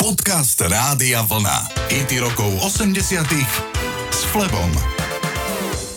Podcast Rádia Vlna. IT rokov 80 s Flebom.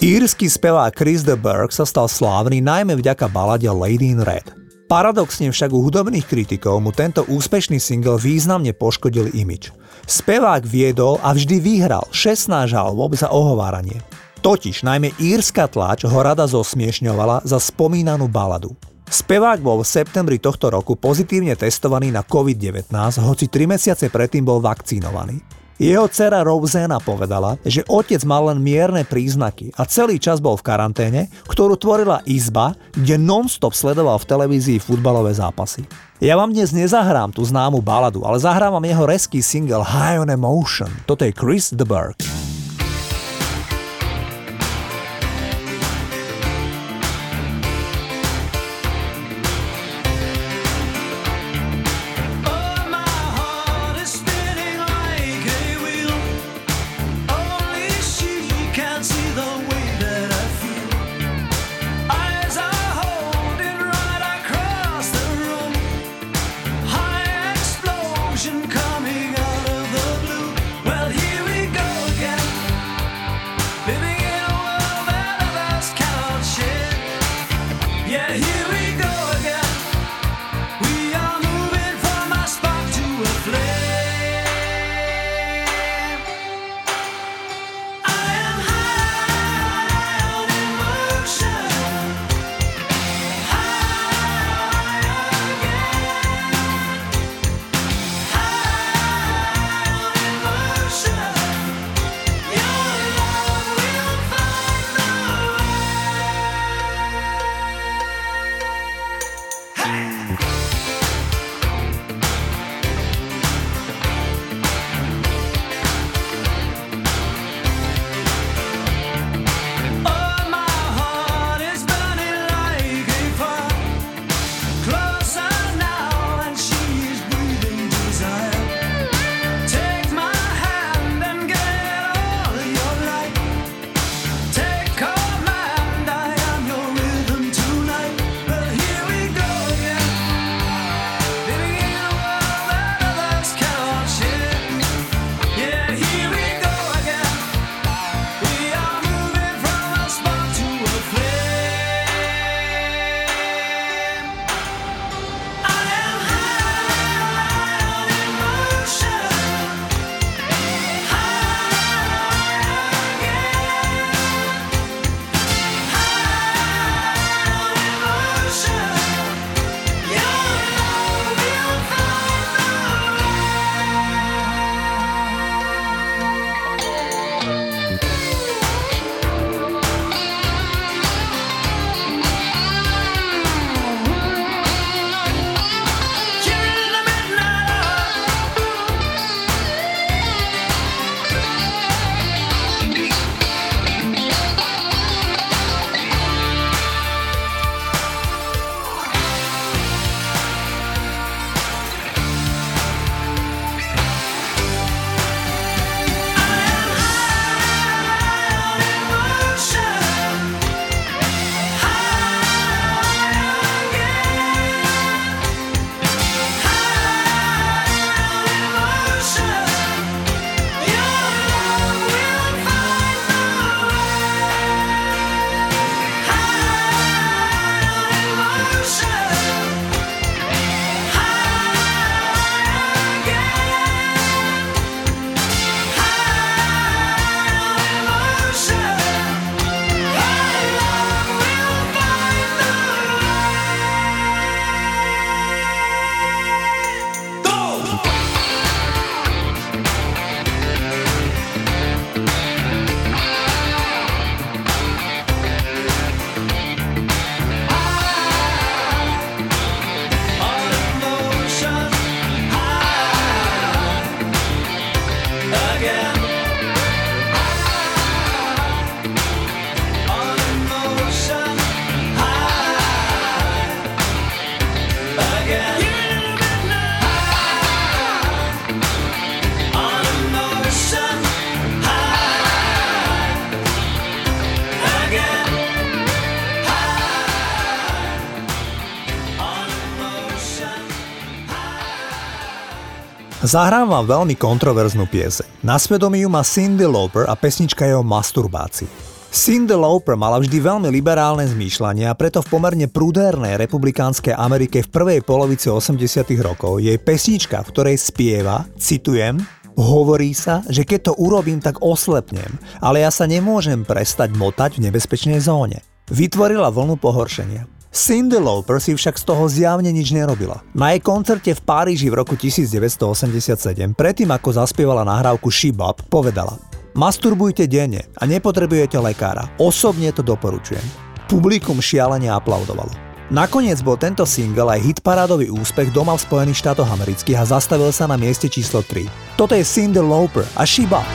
Írsky spevák Chris de Burgh sa stal slávny najmä vďaka balade Lady in Red. Paradoxne však u hudobných kritikov mu tento úspešný single významne poškodil imič. Spevák viedol a vždy vyhral 16 žalob za ohováranie. Totiž najmä írska tlač ho rada zosmiešňovala za spomínanú baladu. Spevák bol v septembri tohto roku pozitívne testovaný na COVID-19, hoci 3 mesiace predtým bol vakcínovaný. Jeho dcera Rosanna povedala, že otec mal len mierne príznaky a celý čas bol v karanténe, ktorú tvorila izba, kde non-stop sledoval v televízii futbalové zápasy. Ja vám dnes nezahrám tú známu baladu, ale zahrávam jeho reský single High on Emotion. Toto je Chris the blue. Zahrám vám veľmi kontroverznú pieseň. Na svedomí ju má Cindy Lauper a pesnička je o masturbácii. Cindy Lauper mala vždy veľmi liberálne zmýšľanie a preto v pomerne prúdernej republikánskej Amerike v prvej polovici 80 rokov jej pesnička, v ktorej spieva, citujem, Hovorí sa, že keď to urobím, tak oslepnem, ale ja sa nemôžem prestať motať v nebezpečnej zóne. Vytvorila vlnu pohoršenia. Cindy Lauper si však z toho zjavne nič nerobila. Na jej koncerte v Páriži v roku 1987, predtým ako zaspievala nahrávku Shibab, povedala Masturbujte denne a nepotrebujete lekára. Osobne to doporučujem. Publikum šialene aplaudovalo. Nakoniec bol tento single aj hitparádový úspech doma v Spojených štátoch amerických a zastavil sa na mieste číslo 3. Toto je Cindy Lauper a Shiba.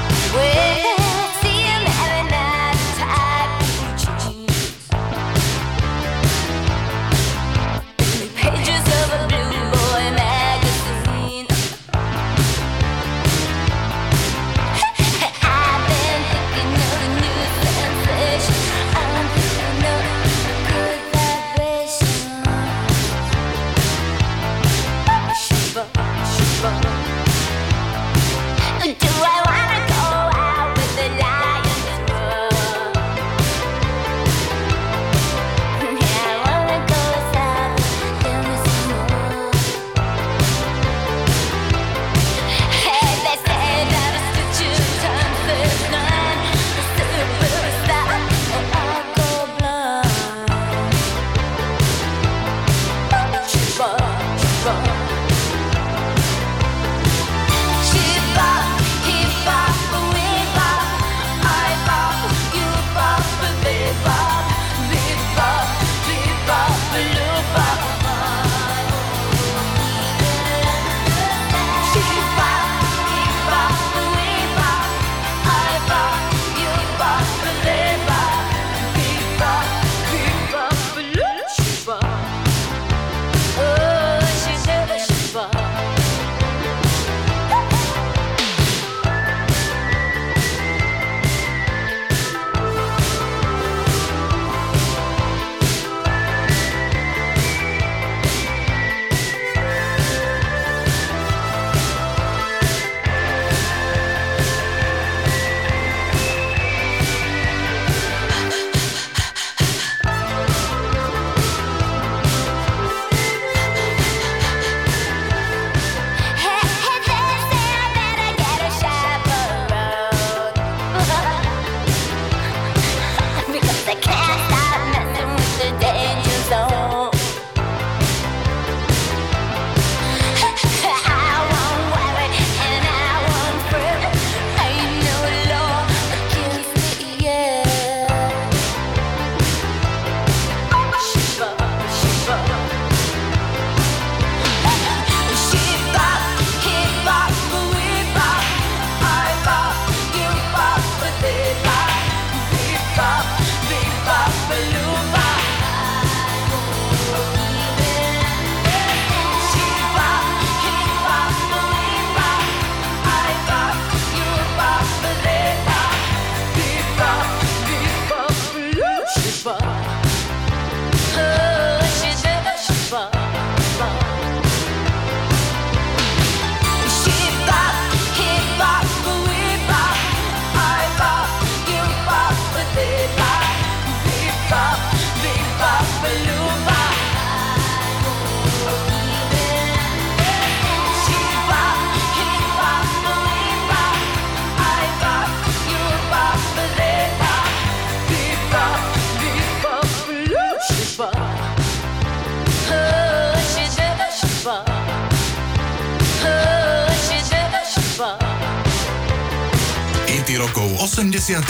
80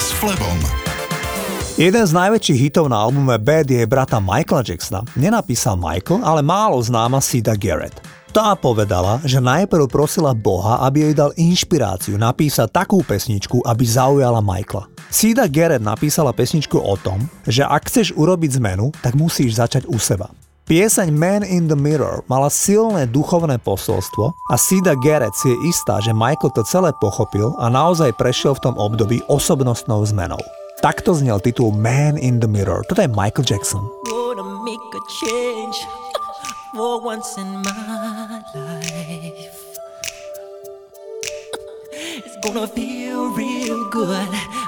s Flebom. Jeden z najväčších hitov na albume Bad je brata Michaela Jacksona. Nenapísal Michael, ale málo známa Sida Garrett. Tá povedala, že najprv prosila Boha, aby jej dal inšpiráciu napísať takú pesničku, aby zaujala Michaela. Sida Garrett napísala pesničku o tom, že ak chceš urobiť zmenu, tak musíš začať u seba. Pieseň Man in the Mirror mala silné duchovné posolstvo a Sida Gerec je istá, že Michael to celé pochopil a naozaj prešiel v tom období osobnostnou zmenou. Takto znel titul Man in the Mirror. Toto je Michael Jackson. It's gonna feel real good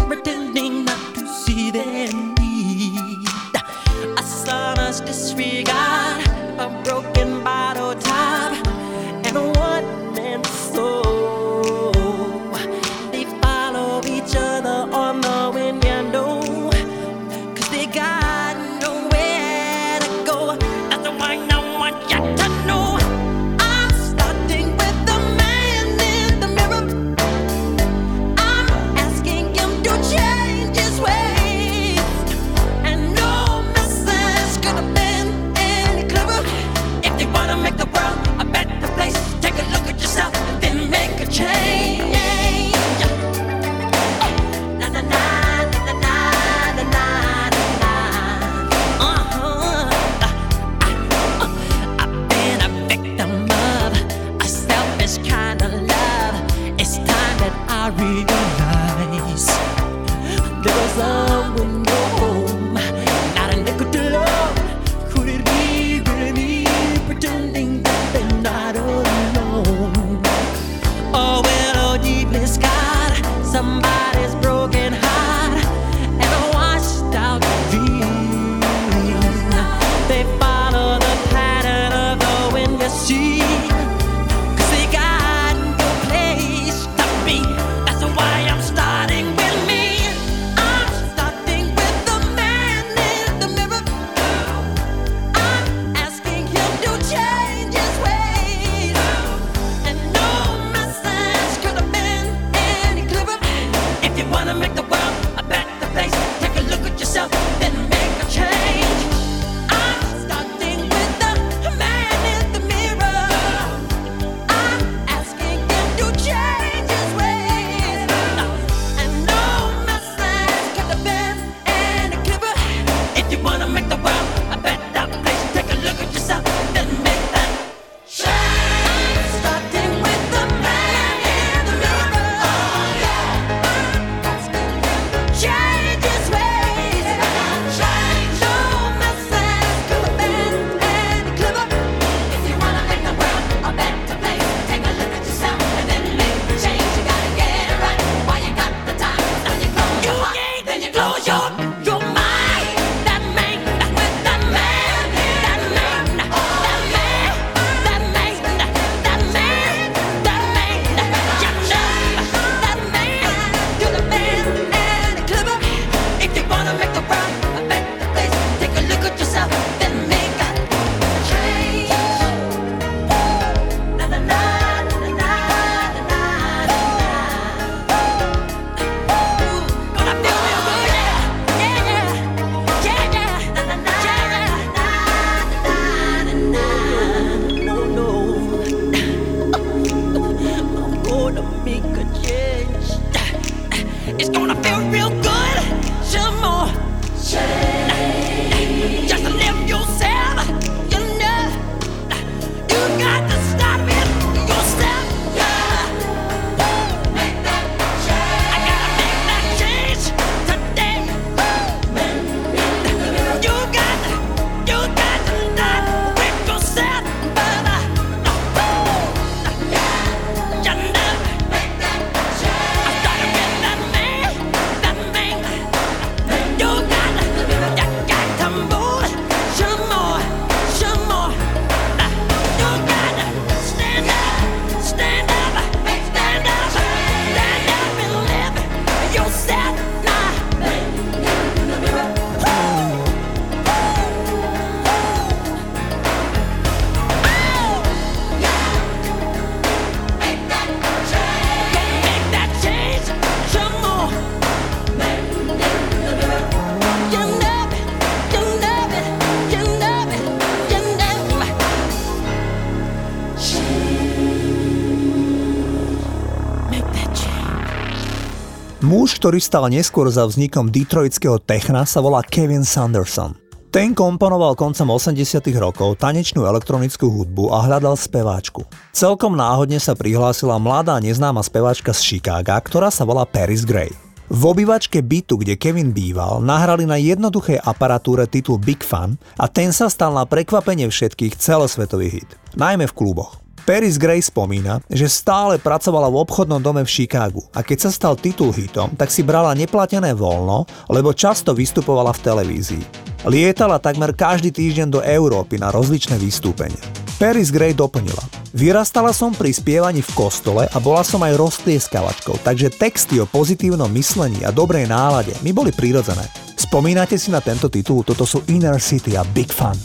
Muž, ktorý stal neskôr za vznikom detroitského techna, sa volá Kevin Sanderson. Ten komponoval koncom 80 rokov tanečnú elektronickú hudbu a hľadal speváčku. Celkom náhodne sa prihlásila mladá neznáma speváčka z Chicaga, ktorá sa volá Paris Gray. V obývačke bytu, kde Kevin býval, nahrali na jednoduchej aparatúre titul Big Fun a ten sa stal na prekvapenie všetkých celosvetový hit, najmä v kluboch. Paris Gray spomína, že stále pracovala v obchodnom dome v Chicagu a keď sa stal titul hitom, tak si brala neplatené voľno, lebo často vystupovala v televízii. Lietala takmer každý týždeň do Európy na rozličné vystúpenia. Paris Gray doplnila. Vyrastala som pri spievaní v kostole a bola som aj roztlieskavačkou, takže texty o pozitívnom myslení a dobrej nálade mi boli prirodzené. Spomínate si na tento titul? Toto sú Inner City a Big Fun.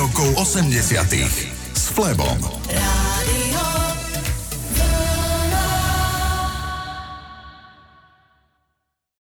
Rokov 80 s Flebom.